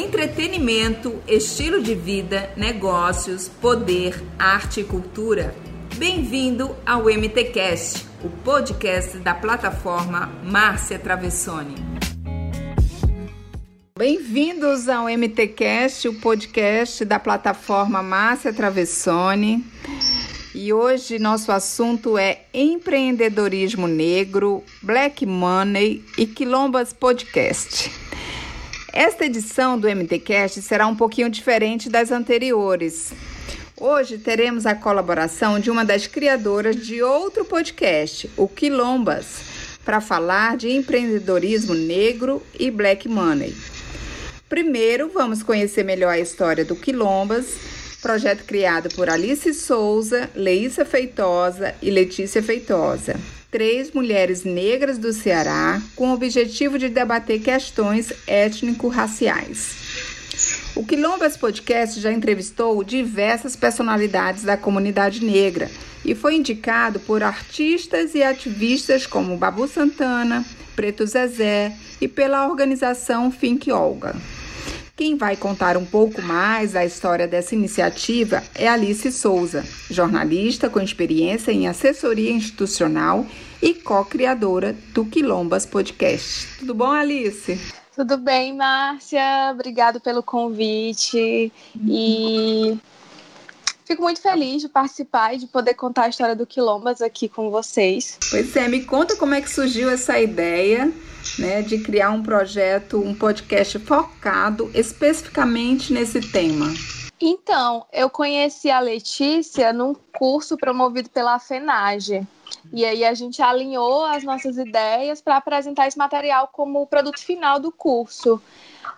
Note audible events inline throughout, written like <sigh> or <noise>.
entretenimento, estilo de vida, negócios, poder, arte e cultura. Bem-vindo ao MTcast, o podcast da plataforma Márcia Travessoni. Bem-vindos ao MTcast, o podcast da plataforma Márcia Travessoni. E hoje nosso assunto é empreendedorismo negro, black money e quilombas podcast. Esta edição do MTcast será um pouquinho diferente das anteriores. Hoje teremos a colaboração de uma das criadoras de outro podcast, o Quilombas, para falar de empreendedorismo negro e black money. Primeiro, vamos conhecer melhor a história do Quilombas, projeto criado por Alice Souza, Leísa Feitosa e Letícia Feitosa três mulheres negras do Ceará com o objetivo de debater questões étnico-raciais. O Quilombas Podcast já entrevistou diversas personalidades da comunidade negra e foi indicado por artistas e ativistas como Babu Santana, Preto Zezé e pela organização Think Olga. Quem vai contar um pouco mais da história dessa iniciativa é Alice Souza, jornalista com experiência em assessoria institucional e co-criadora do Quilombas Podcast. Tudo bom, Alice? Tudo bem, Márcia. Obrigado pelo convite e Fico muito feliz de participar e de poder contar a história do Quilombas aqui com vocês. Pois é, me conta como é que surgiu essa ideia né, de criar um projeto, um podcast focado especificamente nesse tema. Então, eu conheci a Letícia num curso promovido pela FENAGE. E aí a gente alinhou as nossas ideias para apresentar esse material como produto final do curso.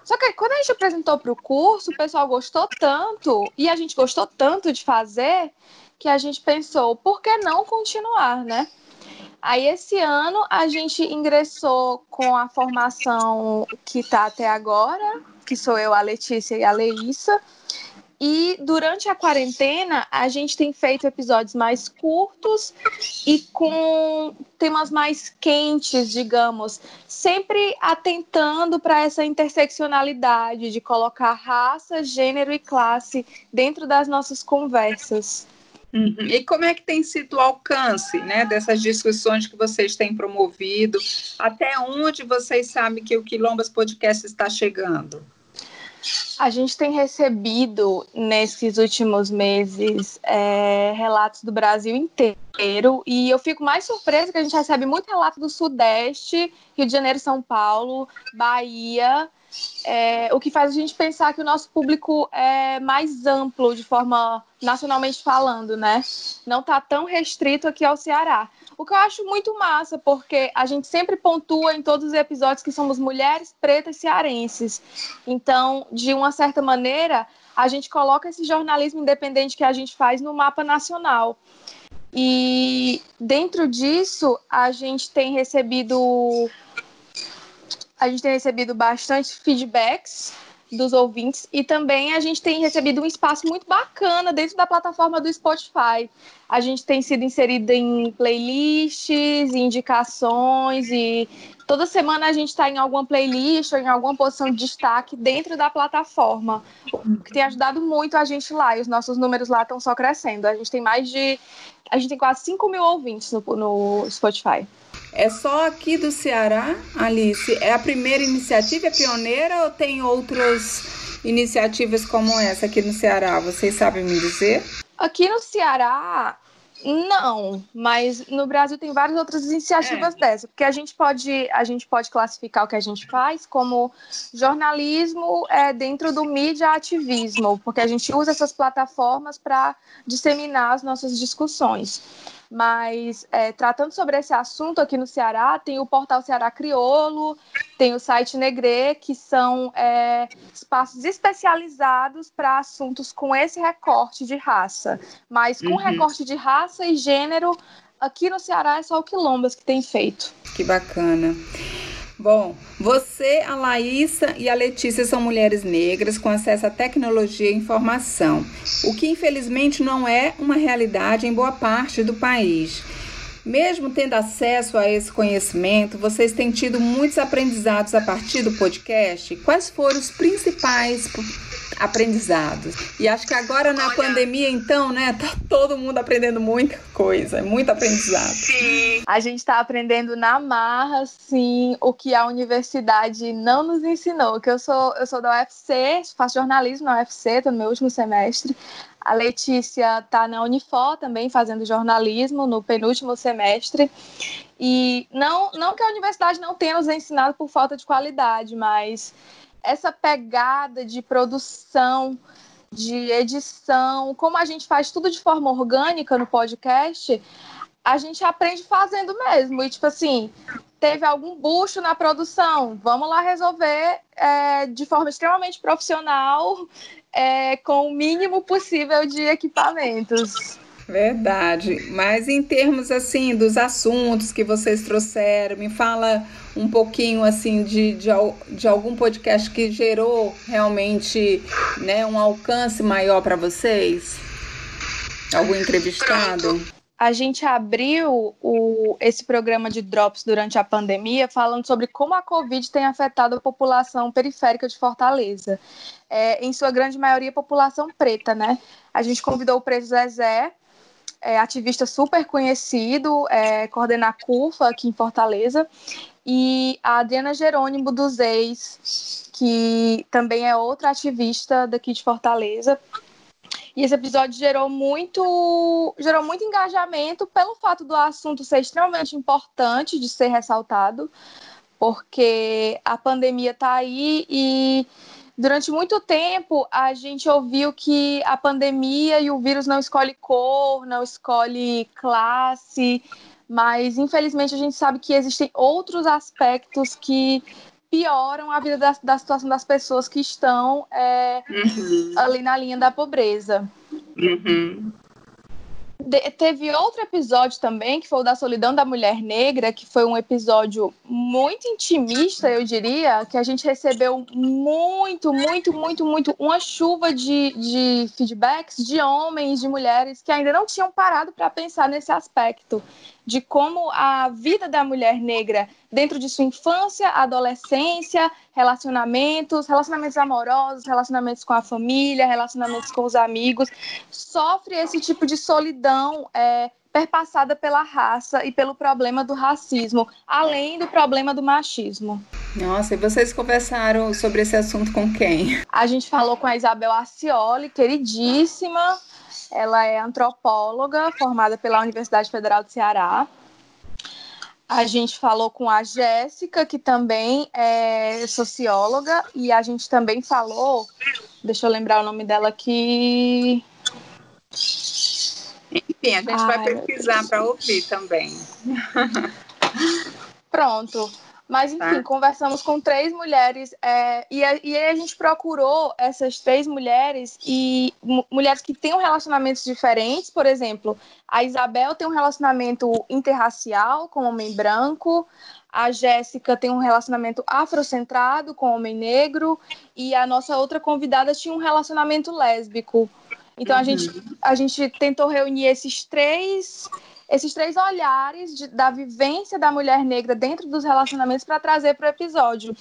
Só que quando a gente apresentou para o curso, o pessoal gostou tanto e a gente gostou tanto de fazer que a gente pensou, por que não continuar, né? Aí esse ano a gente ingressou com a formação que está até agora, que sou eu, a Letícia e a Leíssa. E durante a quarentena, a gente tem feito episódios mais curtos e com temas mais quentes, digamos, sempre atentando para essa interseccionalidade de colocar raça, gênero e classe dentro das nossas conversas. Uhum. E como é que tem sido o alcance né, dessas discussões que vocês têm promovido? Até onde vocês sabem que o Quilombas Podcast está chegando? A gente tem recebido nesses últimos meses é, relatos do Brasil inteiro e eu fico mais surpresa que a gente recebe muito relato do Sudeste, Rio de Janeiro, São Paulo, Bahia, é, o que faz a gente pensar que o nosso público é mais amplo de forma nacionalmente falando, né? Não está tão restrito aqui ao Ceará. O que eu acho muito massa, porque a gente sempre pontua em todos os episódios que somos mulheres pretas cearenses. Então, de uma certa maneira, a gente coloca esse jornalismo independente que a gente faz no mapa nacional. E dentro disso, a gente tem recebido a gente tem recebido bastante feedbacks dos ouvintes e também a gente tem recebido um espaço muito bacana dentro da plataforma do Spotify. A gente tem sido inserida em playlists, indicações e toda semana a gente está em alguma playlist ou em alguma posição de destaque dentro da plataforma, o que tem ajudado muito a gente lá e os nossos números lá estão só crescendo. A gente tem mais de. A gente tem quase 5 mil ouvintes no, no Spotify. É só aqui do Ceará, Alice? É a primeira iniciativa, é pioneira ou tem outras iniciativas como essa aqui no Ceará? Vocês sabem me dizer? Aqui no Ceará, não, mas no Brasil tem várias outras iniciativas é. dessa, porque a gente pode a gente pode classificar o que a gente faz como jornalismo é, dentro do mídia ativismo, porque a gente usa essas plataformas para disseminar as nossas discussões. Mas é, tratando sobre esse assunto aqui no Ceará, tem o portal Ceará Criolo, tem o site Negre, que são é, espaços especializados para assuntos com esse recorte de raça. Mas com uhum. recorte de raça e gênero, aqui no Ceará é só o Quilombas que tem feito. Que bacana. Bom, você, a Laísa e a Letícia são mulheres negras com acesso à tecnologia e informação, o que infelizmente não é uma realidade em boa parte do país. Mesmo tendo acesso a esse conhecimento, vocês têm tido muitos aprendizados a partir do podcast? Quais foram os principais aprendizados. E acho que agora na Olha, pandemia, então, né, tá todo mundo aprendendo muita coisa, muito aprendizado. Sim. A gente está aprendendo na marra, sim, o que a universidade não nos ensinou. Que eu sou, eu sou da UFC, faço jornalismo na UFC, estou no meu último semestre. A Letícia está na Unifor também fazendo jornalismo no penúltimo semestre. E não, não que a universidade não tenha nos ensinado por falta de qualidade, mas essa pegada de produção, de edição, como a gente faz tudo de forma orgânica no podcast, a gente aprende fazendo mesmo. E, tipo assim, teve algum bucho na produção, vamos lá resolver é, de forma extremamente profissional, é, com o mínimo possível de equipamentos. Verdade. Mas em termos assim dos assuntos que vocês trouxeram, me fala um pouquinho assim de, de, de algum podcast que gerou realmente né, um alcance maior para vocês? Algum entrevistado? A gente abriu o, esse programa de Drops durante a pandemia falando sobre como a Covid tem afetado a população periférica de Fortaleza. É, em sua grande maioria, população preta, né? A gente convidou o preso Zezé, é, ativista super conhecido, é, coordena a CUFA aqui em Fortaleza, e a Adriana Jerônimo dos Ex, que também é outra ativista daqui de Fortaleza. E esse episódio gerou muito, gerou muito engajamento pelo fato do assunto ser extremamente importante de ser ressaltado, porque a pandemia está aí e Durante muito tempo, a gente ouviu que a pandemia e o vírus não escolhe cor, não escolhe classe, mas infelizmente a gente sabe que existem outros aspectos que pioram a vida da, da situação das pessoas que estão é, uhum. ali na linha da pobreza. Uhum. De, teve outro episódio também, que foi o da Solidão da Mulher Negra, que foi um episódio muito intimista, eu diria, que a gente recebeu muito, muito, muito, muito, uma chuva de, de feedbacks de homens, de mulheres que ainda não tinham parado para pensar nesse aspecto de como a vida da mulher negra, dentro de sua infância, adolescência, relacionamentos, relacionamentos amorosos, relacionamentos com a família, relacionamentos com os amigos, sofre esse tipo de solidão. É, perpassada pela raça e pelo problema do racismo, além do problema do machismo. Nossa, e vocês conversaram sobre esse assunto com quem? A gente falou com a Isabel Arcioli, queridíssima, ela é antropóloga, formada pela Universidade Federal do Ceará. A gente falou com a Jéssica, que também é socióloga, e a gente também falou, deixa eu lembrar o nome dela aqui. Enfim, a gente Ai, vai pesquisar para ouvir também. <laughs> Pronto. Mas, enfim, tá. conversamos com três mulheres é, e, a, e aí a gente procurou essas três mulheres e mulheres que têm relacionamentos diferentes. Por exemplo, a Isabel tem um relacionamento interracial com homem branco, a Jéssica tem um relacionamento afrocentrado com homem negro e a nossa outra convidada tinha um relacionamento lésbico. Então, uhum. a, gente, a gente tentou reunir esses três esses três olhares de, da vivência da mulher negra dentro dos relacionamentos para trazer para o episódio.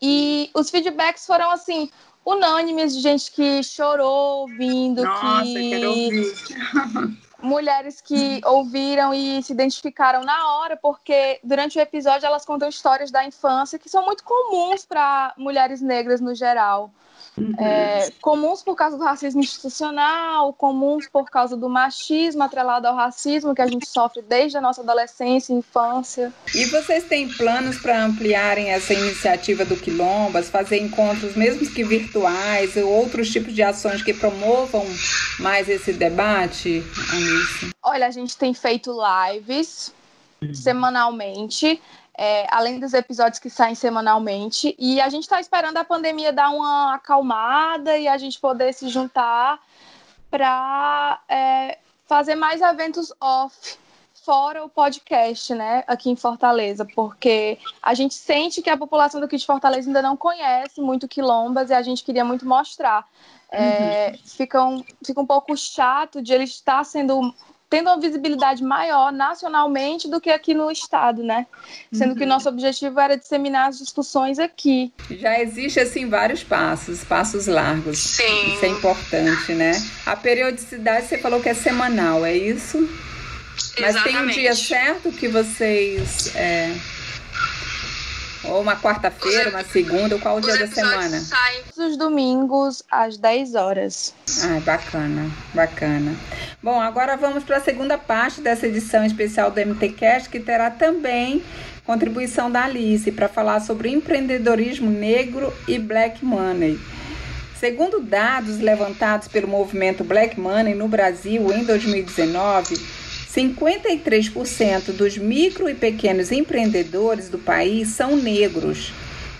E os feedbacks foram assim unânimes de gente que chorou ouvindo, Nossa, que <laughs> mulheres que ouviram e se identificaram na hora, porque durante o episódio elas contam histórias da infância que são muito comuns para mulheres negras no geral. Uhum. É, comuns por causa do racismo institucional, comuns por causa do machismo atrelado ao racismo que a gente sofre desde a nossa adolescência e infância. E vocês têm planos para ampliarem essa iniciativa do Quilombas, fazer encontros, mesmo que virtuais, ou outros tipos de ações que promovam mais esse debate, Anice? Olha, a gente tem feito lives uhum. semanalmente é, além dos episódios que saem semanalmente. E a gente está esperando a pandemia dar uma acalmada e a gente poder se juntar para é, fazer mais eventos off, fora o podcast, né, aqui em Fortaleza, porque a gente sente que a população daqui de Fortaleza ainda não conhece muito quilombas e a gente queria muito mostrar. É, uhum. fica, um, fica um pouco chato de ele estar sendo tendo uma visibilidade maior nacionalmente do que aqui no estado, né? Sendo uhum. que nosso objetivo era disseminar as discussões aqui. Já existe assim vários passos, passos largos. Sim. Isso é importante, né? A periodicidade você falou que é semanal, é isso? Mas tem um dia certo que vocês é, ou uma quarta-feira, uma segunda, ou qual o dia da semana? Saem os domingos às 10 horas. Ah, bacana, bacana. Bom, agora vamos para a segunda parte dessa edição especial do MTCast, que terá também contribuição da Alice para falar sobre empreendedorismo negro e black money. Segundo dados levantados pelo movimento Black Money no Brasil em 2019, 53% dos micro e pequenos empreendedores do país são negros,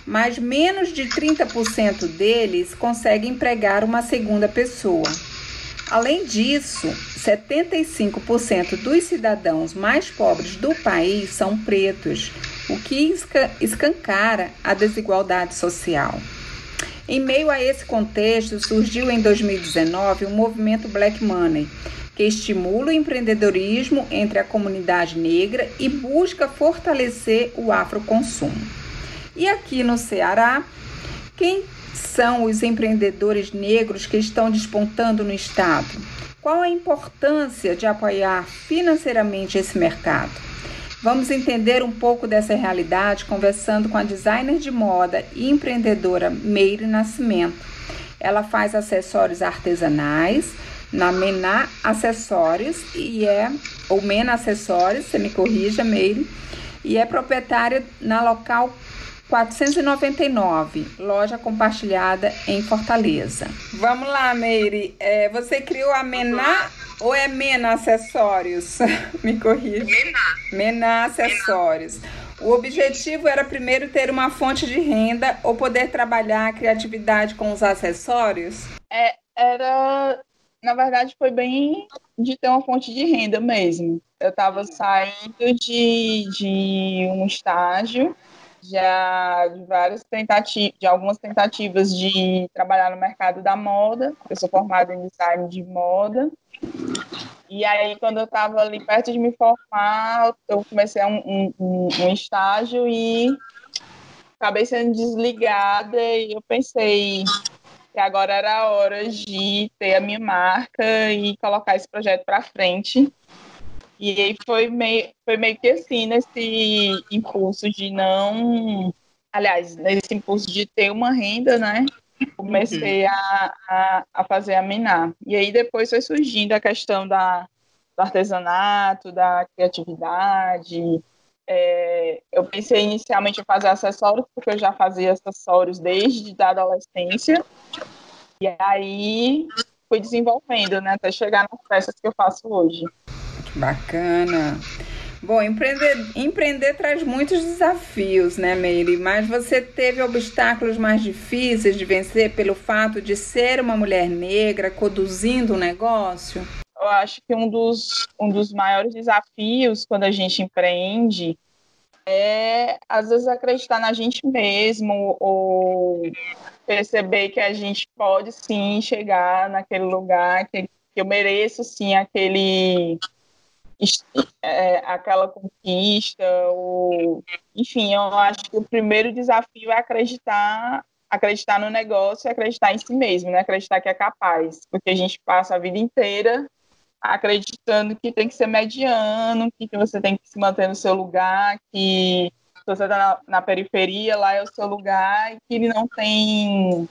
mas menos de 30% deles conseguem empregar uma segunda pessoa. Além disso, 75% dos cidadãos mais pobres do país são pretos, o que escancara a desigualdade social. Em meio a esse contexto, surgiu em 2019 o movimento Black Money, que estimula o empreendedorismo entre a comunidade negra e busca fortalecer o afroconsumo. E aqui no Ceará, quem são os empreendedores negros que estão despontando no estado? Qual a importância de apoiar financeiramente esse mercado? Vamos entender um pouco dessa realidade conversando com a designer de moda e empreendedora Meire Nascimento. Ela faz acessórios artesanais, na Mená Acessórios e é ou Mena Acessórios, você me corrija, Meire, e é proprietária na local 499, loja compartilhada em Fortaleza. Vamos lá, Meire. É, você criou a Mená ou é Mena Acessórios? <laughs> Me corrija. Mená. Mená Acessórios. O objetivo era primeiro ter uma fonte de renda ou poder trabalhar a criatividade com os acessórios? É, era na verdade, foi bem de ter uma fonte de renda mesmo. Eu estava saindo de, de um estágio, já de várias tentativas, de algumas tentativas de trabalhar no mercado da moda. Eu sou formada em design de moda. E aí, quando eu estava ali perto de me formar, eu comecei um, um, um estágio e acabei sendo desligada e eu pensei, que agora era a hora de ter a minha marca e colocar esse projeto para frente. E aí foi meio, foi meio que assim, nesse impulso de não. Aliás, nesse impulso de ter uma renda, né? Comecei uhum. a, a, a, fazer a minar. E aí depois foi surgindo a questão da, do artesanato, da criatividade. É, eu pensei inicialmente em fazer acessórios, porque eu já fazia acessórios desde a adolescência. E aí fui desenvolvendo, né, até chegar nas peças que eu faço hoje. Bacana. Bom, empreender, empreender traz muitos desafios, né, Meire? Mas você teve obstáculos mais difíceis de vencer pelo fato de ser uma mulher negra conduzindo um negócio? Eu acho que um dos, um dos maiores desafios quando a gente empreende é, às vezes, acreditar na gente mesmo ou perceber que a gente pode sim chegar naquele lugar, que, que eu mereço sim aquele é, aquela conquista, ou, enfim, eu acho que o primeiro desafio é acreditar, acreditar no negócio e acreditar em si mesmo, né? Acreditar que é capaz, porque a gente passa a vida inteira acreditando que tem que ser mediano, que você tem que se manter no seu lugar, que se você está na, na, periferia, lá é o seu lugar e que ele não tem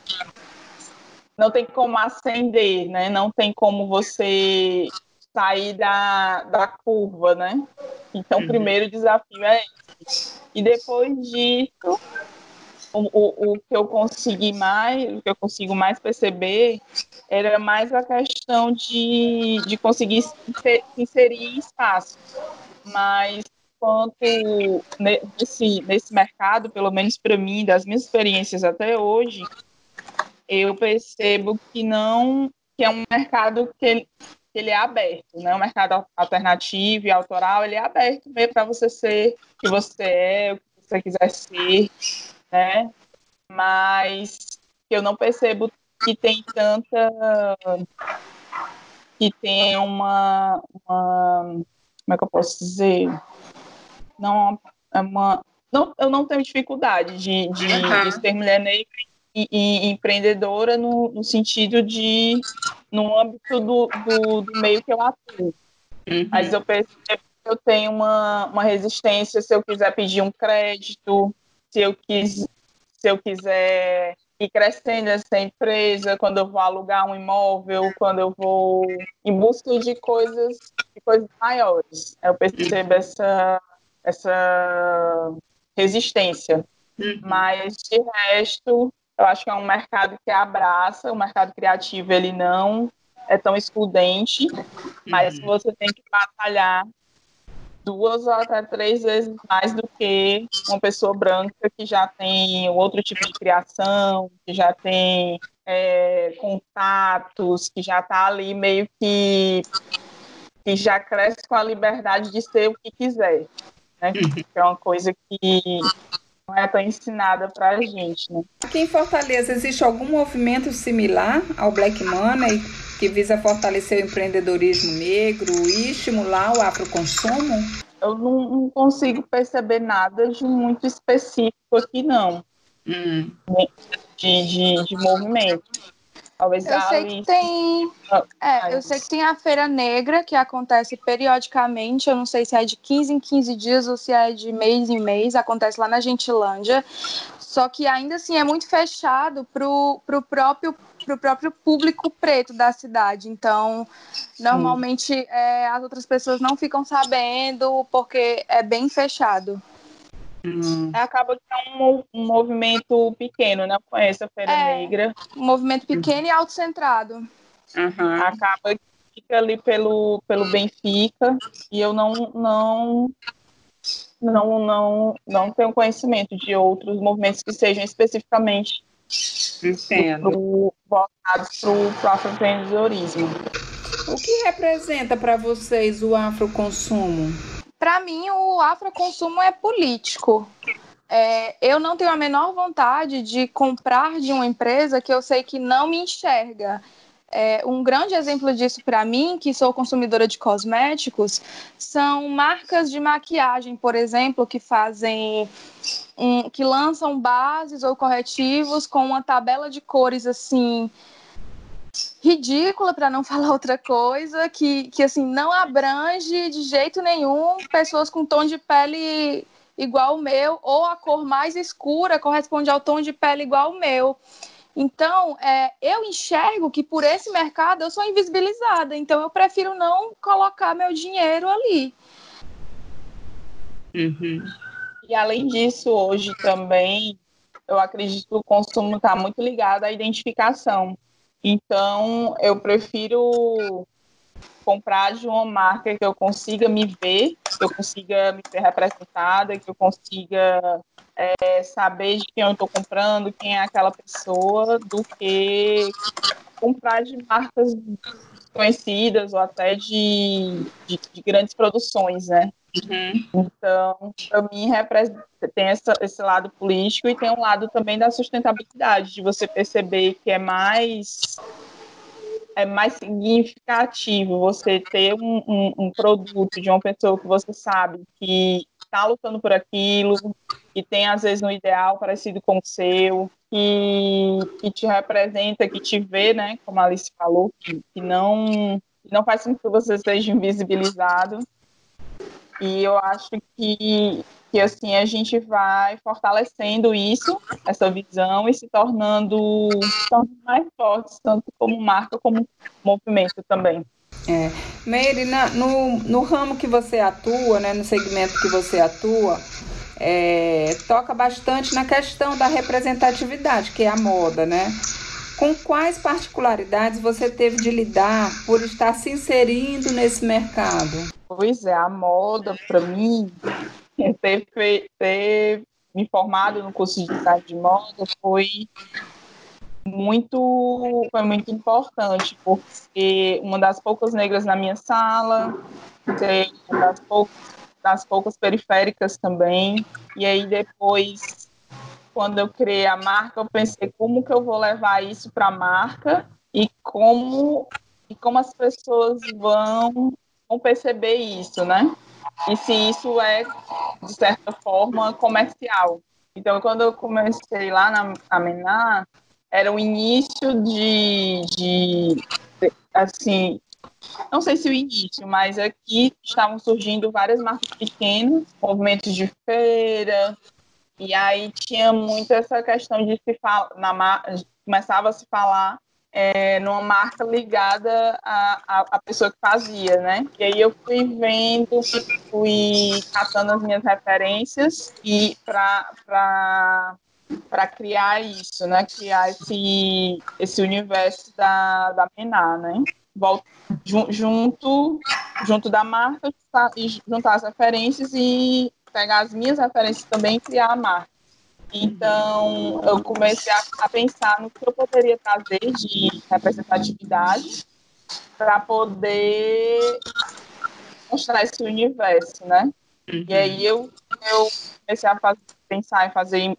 não tem como ascender, né? Não tem como você sair da, da curva, né? Então, uhum. o primeiro desafio é esse. E depois disso, o, o, o, que eu consegui mais, o que eu consigo mais perceber era mais a questão de, de conseguir se inserir em espaços. Mas quanto nesse, nesse mercado, pelo menos para mim, das minhas experiências até hoje, eu percebo que não que é um mercado que ele, que ele é aberto, né? Um mercado alternativo e autoral, ele é aberto mesmo para você ser o que você é, o que você quiser ser, né? Mas eu não percebo que tem tanta que tenha uma, uma como é que eu posso dizer? Não é uma não, eu não tenho dificuldade de, de, uhum. de ser mulher negra e, e empreendedora no, no, sentido de no âmbito do, do, do meio que eu atuo. Uhum. Mas eu percebo que eu tenho uma, uma resistência se eu quiser pedir um crédito, se eu, quis, se eu quiser ir crescendo essa empresa, quando eu vou alugar um imóvel, quando eu vou em busca de coisas, de coisas maiores. Eu percebo essa, essa resistência. Uhum. Mas, de resto, eu acho que é um mercado que abraça, o mercado criativo ele não é tão excludente, mas uhum. você tem que batalhar duas ou até três vezes mais do que uma pessoa branca que já tem outro tipo de criação, que já tem é, contatos, que já está ali meio que que já cresce com a liberdade de ser o que quiser, né? Uhum. Que é uma coisa que não é tão ensinada para a gente, né? Aqui em Fortaleza existe algum movimento similar ao Black Money que visa fortalecer o empreendedorismo negro e estimular o afroconsumo? Eu não, não consigo perceber nada de muito específico aqui, não. Hum. De, de, de movimento. Talvez eu sei que tem. Ah, é, eu sei que tem a Feira Negra, que acontece periodicamente. Eu não sei se é de 15 em 15 dias ou se é de mês em mês. Acontece lá na Gentilândia. Só que ainda assim é muito fechado para o próprio para o próprio público preto da cidade. Então, normalmente é, as outras pessoas não ficam sabendo porque é bem fechado. Hum. Acaba que é um, um, movimento pequeno, né? Conheço a Feira é, Negra. Um movimento pequeno e autocentrado. Uhum. Acaba que fica ali pelo, pelo Benfica e eu não, não não não não tenho conhecimento de outros movimentos que sejam especificamente Entendo. voltados para o afroempreendedorismo. O que representa para vocês o afroconsumo? Para mim, o afroconsumo é político. É, eu não tenho a menor vontade de comprar de uma empresa que eu sei que não me enxerga. É, um grande exemplo disso para mim, que sou consumidora de cosméticos, são marcas de maquiagem, por exemplo, que fazem um, que lançam bases ou corretivos com uma tabela de cores assim ridícula para não <laughs> falar outra coisa que, que assim não abrange de jeito nenhum pessoas com tom de pele igual o meu ou a cor mais escura corresponde ao tom de pele igual o meu então, é, eu enxergo que por esse mercado eu sou invisibilizada, então eu prefiro não colocar meu dinheiro ali. Uhum. E além disso, hoje também, eu acredito que o consumo está muito ligado à identificação. Então, eu prefiro comprar de uma marca que eu consiga me ver, que eu consiga me ser representada, que eu consiga é, saber de quem eu estou comprando, quem é aquela pessoa, do que comprar de marcas conhecidas ou até de, de, de grandes produções, né? Uhum. Então, para mim, tem essa, esse lado político e tem um lado também da sustentabilidade, de você perceber que é mais é mais significativo você ter um, um, um produto de uma pessoa que você sabe que está lutando por aquilo, que tem às vezes um ideal parecido com o seu, que, que te representa, que te vê, né? Como a Alice falou, que, que não, que não faz com que você seja invisibilizado. E eu acho que, que assim a gente vai fortalecendo isso, essa visão e se tornando, se tornando mais fortes, tanto como marca como movimento também. É. Meire, na, no, no ramo que você atua, né, no segmento que você atua, é, toca bastante na questão da representatividade, que é a moda, né? Com quais particularidades você teve de lidar por estar se inserindo nesse mercado? Pois é, a moda, para mim, <laughs> ter, ter me formado no curso de design de moda foi muito foi muito importante porque uma das poucas negras na minha sala uma das poucas, das poucas periféricas também e aí depois quando eu criei a marca eu pensei como que eu vou levar isso para a marca e como e como as pessoas vão, vão perceber isso, né? E se isso é, de certa forma, comercial. Então, quando eu comecei lá na Amená, era o início de, de, assim, não sei se o início, mas aqui estavam surgindo várias marcas pequenas, movimentos de feira, e aí tinha muito essa questão de se falar, na, começava a se falar é, numa marca ligada à, à, pessoa que fazia, né? E aí eu fui vendo, fui catando as minhas referências e para para criar isso, né? Criar esse, esse universo da, da Mená, né? Volto, junto, junto da marca e juntar as referências e pegar as minhas referências também e criar a marca. Então, eu comecei a, a pensar no que eu poderia trazer de representatividade para poder mostrar esse universo, né? Uhum. E aí eu, eu comecei a fazer, pensar em fazer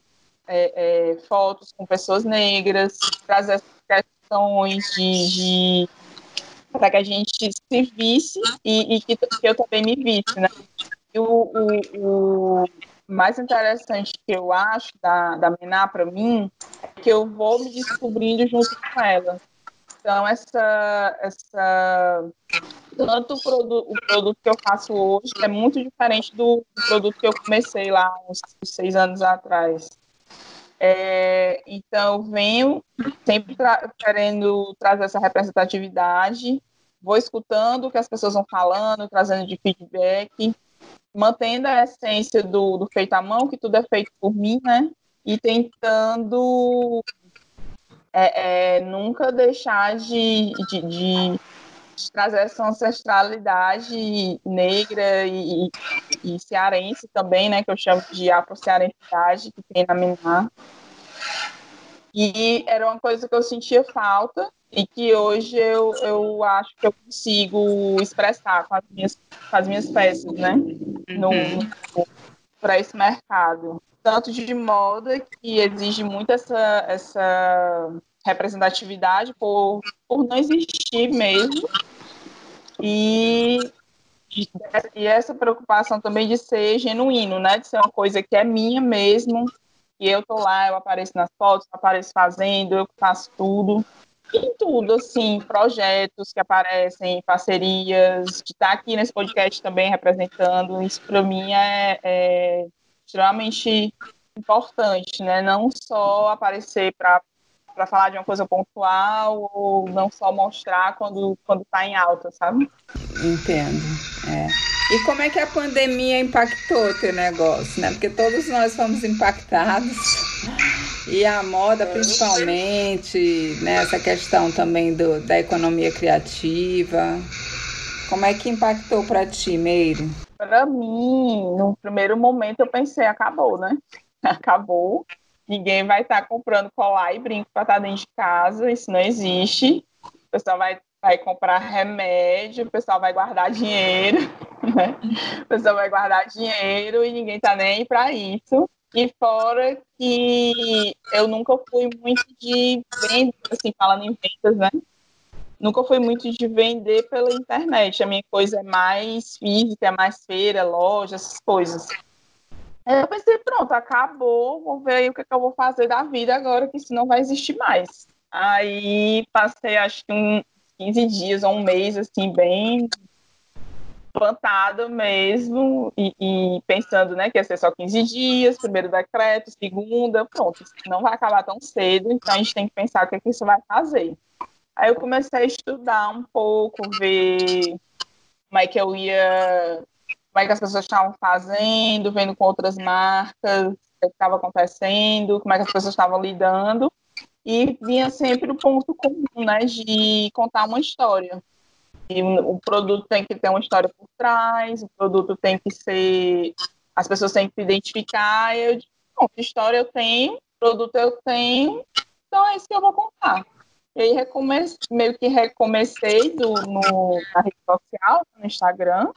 é, é, fotos com pessoas negras, trazer questões de, de para que a gente se visse e, e que, que, eu também me visse, né? E o, o, o mais interessante que eu acho da, da Mená para mim é que eu vou me descobrindo junto com ela. Então, essa, essa tanto o produto, o produto que eu faço hoje é muito diferente do, do produto que eu comecei lá uns seis anos atrás. É, então, eu venho sempre tra querendo trazer essa representatividade, vou escutando o que as pessoas vão falando, trazendo de feedback, mantendo a essência do, do feito à mão, que tudo é feito por mim, né? E tentando é, é, nunca deixar de, de, de, trazer essa ancestralidade negra e, e, cearense também, né? Que eu chamo de afro-cearensidade, que tem na Miná. E era uma coisa que eu sentia falta e que hoje eu, eu acho que eu consigo expressar com as minhas, com as minhas peças, né? Uhum. Para esse mercado. Tanto de moda, que exige muito essa, essa representatividade por, por não existir mesmo. E, e essa preocupação também de ser genuíno, né? De ser uma coisa que é minha mesmo. E eu tô lá, eu apareço nas fotos, apareço fazendo, eu faço tudo em tudo, assim, projetos que aparecem, parcerias, de estar aqui nesse podcast também representando, isso para mim é, é, extremamente importante, né? Não só aparecer para para falar de uma coisa pontual ou não só mostrar quando quando está em alta, sabe? Entendo. É. E como é que a pandemia impactou teu negócio, né? Porque todos nós fomos impactados. E a moda, principalmente, né? Essa questão também do, da economia criativa. Como é que impactou para ti, Meire? Para mim, no primeiro momento eu pensei, acabou, né? <laughs> Acabou. Ninguém vai estar tá comprando colar e brinco para estar tá dentro de casa, isso não existe. O pessoal vai vai comprar remédio, o pessoal vai guardar dinheiro, <laughs> né? O pessoal vai guardar dinheiro e ninguém tá nem para isso. E fora que eu nunca fui muito de vender, assim, falando em vendas, né? Nunca fui muito de vender pela internet. A minha coisa é mais física, é mais feira, loja, essas coisas. Aí eu pensei, pronto, acabou, vou ver aí o que, é que eu vou fazer da vida agora, que isso não vai existir mais. Aí passei, acho que um, 15 dias ou um mês, assim, bem plantada mesmo e, e, pensando, né, que ia ser só 15 dias, primeiro decreto, segunda, pronto, não vai acabar tão cedo, então a gente tem que pensar o que, é que isso vai fazer. Aí eu comecei a estudar um pouco, ver como é que eu ia, como é que as pessoas estavam fazendo, vendo com outras marcas, o que estava acontecendo, como é que as pessoas estavam lidando, e vinha sempre o ponto comum, né, de contar uma história. E o produto tem que ter uma história por trás, o produto tem que ser. As pessoas têm que se identificar. Eu digo, bom, história eu tenho, produto eu tenho, então é isso que eu vou contar. E aí recomecei, meio que recomecei do, no, na rede social, no Instagram,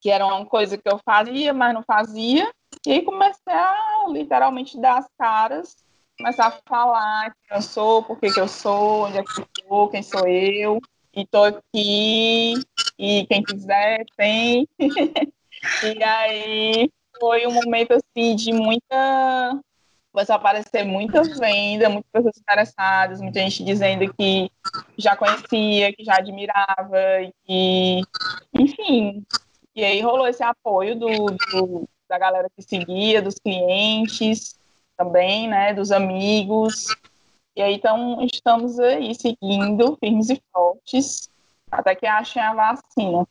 que era uma coisa que eu fazia, mas não fazia. E aí comecei a literalmente dar as caras começar a falar quem eu sou, por que, eu sou, onde é que eu sou, quem sou eu. e tô aqui, e quem quiser tem. <laughs> e aí foi um momento assim de muita começou a aparecer muita venda, muitas pessoas interessadas, muita gente dizendo que já conhecia, que já admirava, e que, enfim. E aí rolou esse apoio do, do, da galera que seguia, dos clientes também, né, dos amigos. E aí então estamos aí seguindo firmes e fortes até que achem a vacina.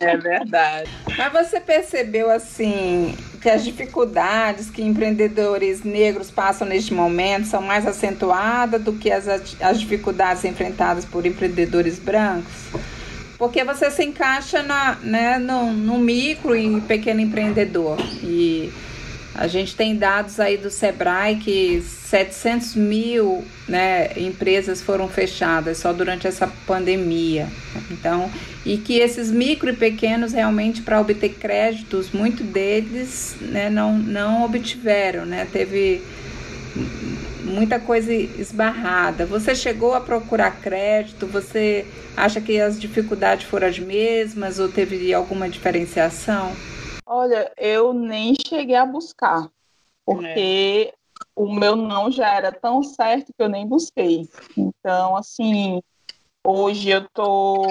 É verdade. Mas você percebeu assim que as dificuldades que empreendedores negros passam neste momento são mais acentuadas do que as, as dificuldades enfrentadas por empreendedores brancos? Porque você se encaixa na, né, no, no micro e pequeno empreendedor. E a gente tem dados aí do Sebrae que 700 mil né, empresas foram fechadas só durante essa pandemia. Então, e que esses micro e pequenos realmente para obter créditos, muito deles né, não, não obtiveram, né? Teve muita coisa esbarrada. Você chegou a procurar crédito? Você acha que as dificuldades foram as mesmas ou teve alguma diferenciação? Olha, eu nem cheguei a buscar, porque é. o meu não já era tão certo que eu nem busquei. Então, assim, hoje eu tô,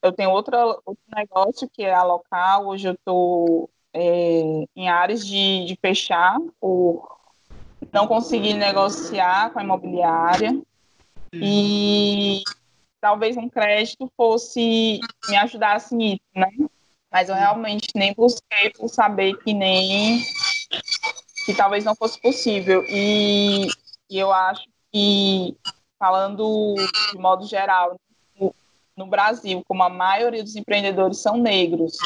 eu tenho outra, outro negócio que é a local. Hoje eu tô é, em áreas de, de fechar por não conseguir negociar com a imobiliária e talvez um crédito fosse me ajudasse nisso, né? Mas eu realmente nem busquei por saber que nem que talvez não fosse possível. E, e eu acho que, falando de modo geral, no, no Brasil, como a maioria dos empreendedores são negros,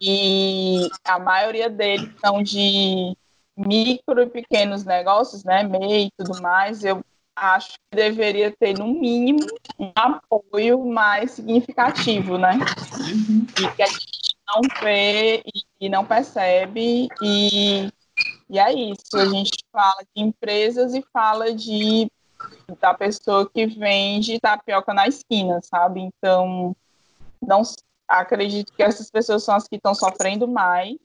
e a maioria deles são de micro e pequenos negócios, né, MEI e tudo mais, eu acho que deveria ter, no mínimo, um apoio mais significativo, né? Uhum. E que a gente não vê e, e não percebe, e, e é isso. A gente fala de empresas e fala de da pessoa que vende tapioca na esquina, sabe? Então, não acredito que essas pessoas são as que estão sofrendo mais.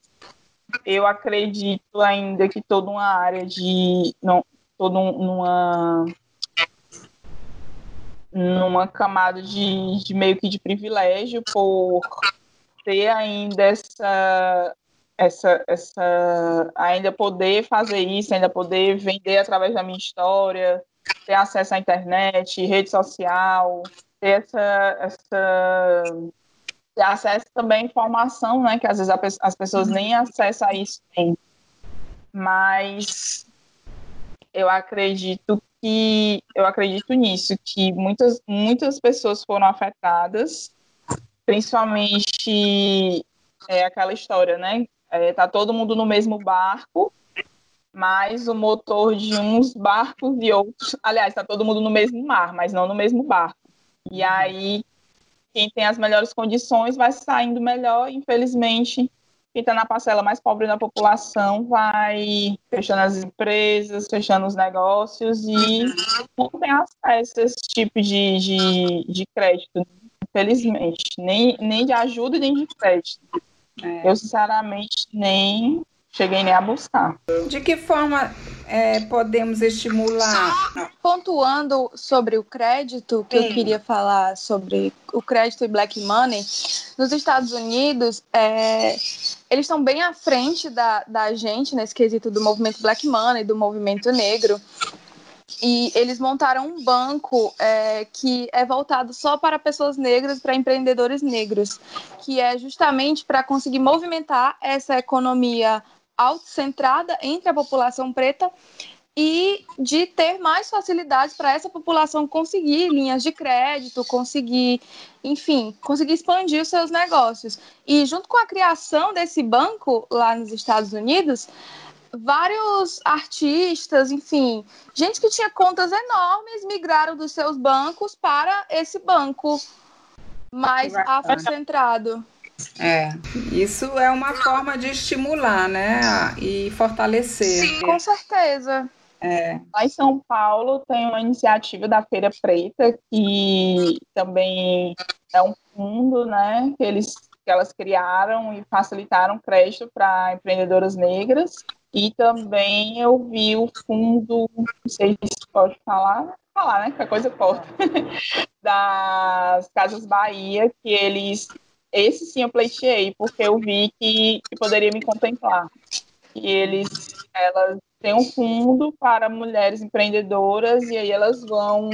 Eu acredito ainda que toda uma área de não, todo um, numa camada de, de meio que de privilégio por ter ainda essa essa, essa ainda poder fazer isso, ainda poder vender através da minha história, ter acesso à internet, rede social, ter essa, essa ter acesso também à informação, né, que às vezes as pessoas nem acesso a isso. Mas eu acredito que eu acredito nisso, que muitas, muitas pessoas foram afetadas, principalmente é, aquela história, né? É, tá todo mundo no mesmo barco, mas o motor de uns barcos e outros. Aliás, tá todo mundo no mesmo mar, mas não no mesmo barco. E aí, quem tem as melhores condições vai saindo melhor, infelizmente quem está na parcela mais pobre da população vai fechando as empresas, fechando os negócios e não tem acesso a esse tipo de, de, de crédito, infelizmente. Nem, nem de ajuda nem de crédito. É. Eu, sinceramente, nem cheguei nem a buscar. De que forma é, podemos estimular? Pontuando sobre o crédito, que Sim. eu queria falar sobre o crédito e black money, nos Estados Unidos, é, eles estão bem à frente da, da gente nesse quesito do movimento black money, do movimento negro. E eles montaram um banco é, que é voltado só para pessoas negras, para empreendedores negros, que é justamente para conseguir movimentar essa economia autocentrada entre a população preta e de ter mais facilidades para essa população conseguir linhas de crédito, conseguir, enfim, conseguir expandir os seus negócios. E junto com a criação desse banco lá nos Estados Unidos, vários artistas, enfim, gente que tinha contas enormes migraram dos seus bancos para esse banco mais afrocentrado. É, isso é uma forma de estimular, né? E fortalecer. Sim, com certeza. É. Lá em São Paulo tem uma iniciativa da Feira Preta, que também é um fundo, né, que, eles, que elas criaram e facilitaram crédito para empreendedoras negras. E também eu vi o fundo, não sei se pode falar, falar, né? Que a coisa corta. <laughs> das Casas Bahia, que eles. Esse sim eu pleiteei, porque eu vi que, que poderia me contemplar. E eles, elas têm um fundo para mulheres empreendedoras, e aí elas vão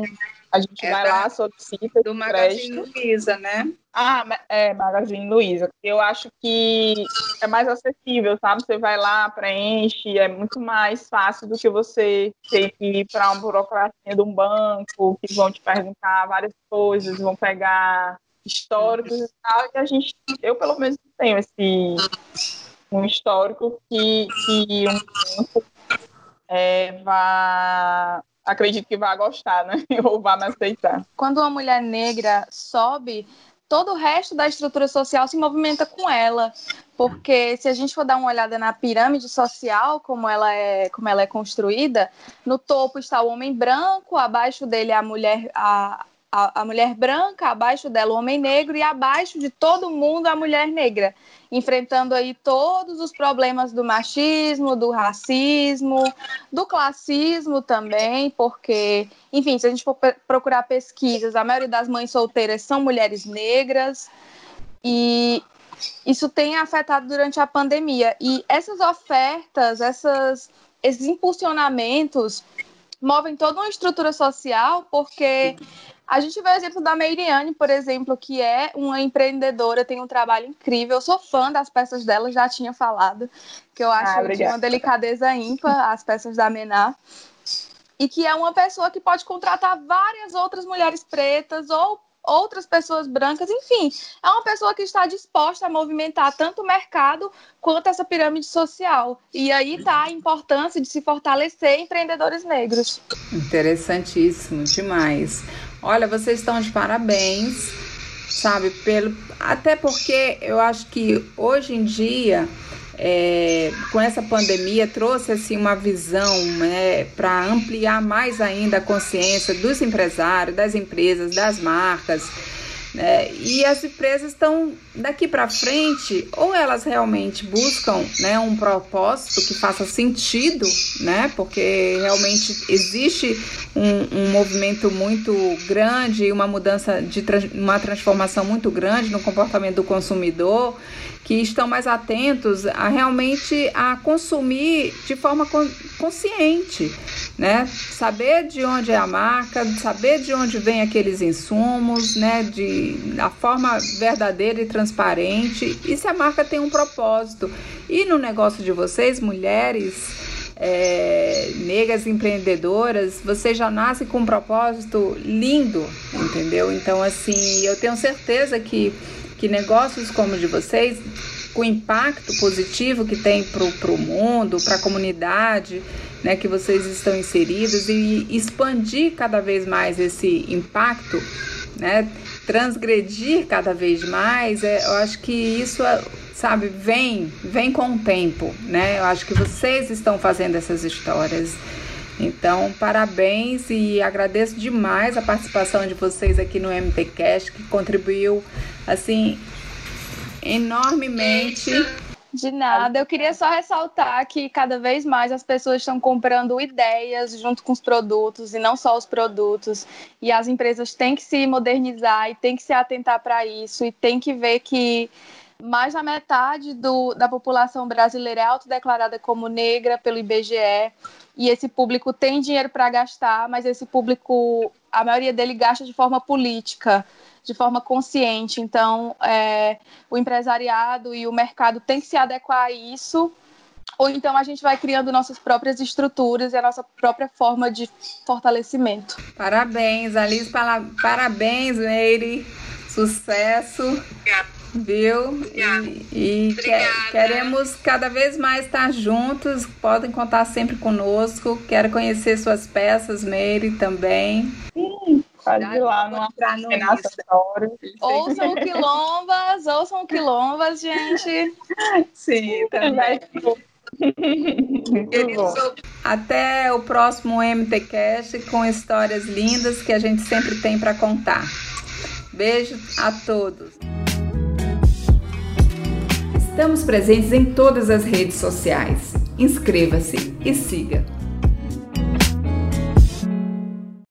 a gente é vai da, lá, solicita. Do Magazine Luiza, né? Ah, é, Magazine Luiza. Eu acho que é mais acessível, sabe? Você vai lá, preenche, é muito mais fácil do que você ter que ir para uma burocracia de um banco, que vão te perguntar várias coisas, vão pegar históricos e tal. E a gente, eu pelo menos tenho esse um histórico que, que um banco é, vá acredito que vai gostar, né? <laughs> Ou vai me aceitar. Quando uma mulher negra sobe, todo o resto da estrutura social se movimenta com ela. Porque se a gente for dar uma olhada na pirâmide social, como ela é, como ela é construída, no topo está o homem branco, abaixo dele a mulher, a, a, a mulher branca, abaixo dela o homem negro e abaixo de todo mundo a mulher negra enfrentando aí todos os problemas do machismo, do racismo, do classismo também, porque, enfim, se a gente for procurar pesquisas, a maioria das mães solteiras são mulheres negras e isso tem afetado durante a pandemia. E essas ofertas, essas, esses impulsionamentos movem toda uma estrutura social, porque a gente vê o exemplo da Meiriane, por exemplo, que é uma empreendedora, tem um trabalho incrível. Eu sou fã das peças dela, já tinha falado, que eu acho ah, de uma delicadeza ímpar as peças da Mená. E que é uma pessoa que pode contratar várias outras mulheres pretas ou outras pessoas brancas, enfim, é uma pessoa que está disposta a movimentar tanto o mercado quanto essa pirâmide social. E aí está a importância de se fortalecer empreendedores negros. Interessantíssimo, demais. Olha, vocês estão de parabéns, sabe? Pelo, até porque eu acho que hoje em dia, é, com essa pandemia, trouxe assim uma visão né, para ampliar mais ainda a consciência dos empresários, das empresas, das marcas né? E as empresas estão daqui para frente, ou elas realmente buscam né, um propósito que faça sentido, né? Porque realmente existe um, um movimento muito grande, uma mudança de uma transformação muito grande no comportamento do consumidor que estão mais atentos a realmente a consumir de forma consciente, né? Saber de onde é a marca, saber de onde vem aqueles insumos, né? De a forma verdadeira e transparente e se a marca tem um propósito. E no negócio de vocês, mulheres é, negras empreendedoras, você já nasce com um propósito lindo, entendeu? Então, assim, eu tenho certeza que que negócios como o de vocês, com o impacto positivo que tem para o mundo, para a comunidade né, que vocês estão inseridos e expandir cada vez mais esse impacto, né, transgredir cada vez mais, é, eu acho que isso, sabe, vem, vem com o tempo, né? Eu acho que vocês estão fazendo essas histórias. Então, parabéns e agradeço demais a participação de vocês aqui no MTCast, que contribuiu, assim, enormemente. De nada, eu queria só ressaltar que cada vez mais as pessoas estão comprando ideias junto com os produtos e não só os produtos. E as empresas têm que se modernizar e têm que se atentar para isso e têm que ver que mais da metade do, da população brasileira é autodeclarada como negra pelo IBGE e esse público tem dinheiro para gastar, mas esse público, a maioria dele gasta de forma política, de forma consciente. Então, é, o empresariado e o mercado tem que se adequar a isso, ou então a gente vai criando nossas próprias estruturas e a nossa própria forma de fortalecimento. Parabéns, Alice, parabéns, Meire, sucesso. Obrigada viu? E, e que, queremos cada vez mais estar juntos. Podem contar sempre conosco. Quero conhecer suas peças, Meire, também. Sim, pode ir lá no Ouçam quilombas, ouçam quilombas, gente. Sim, também. Muito bom. Até o próximo MTcast com histórias lindas que a gente sempre tem para contar. Beijo a todos. Estamos presentes em todas as redes sociais. Inscreva-se e siga.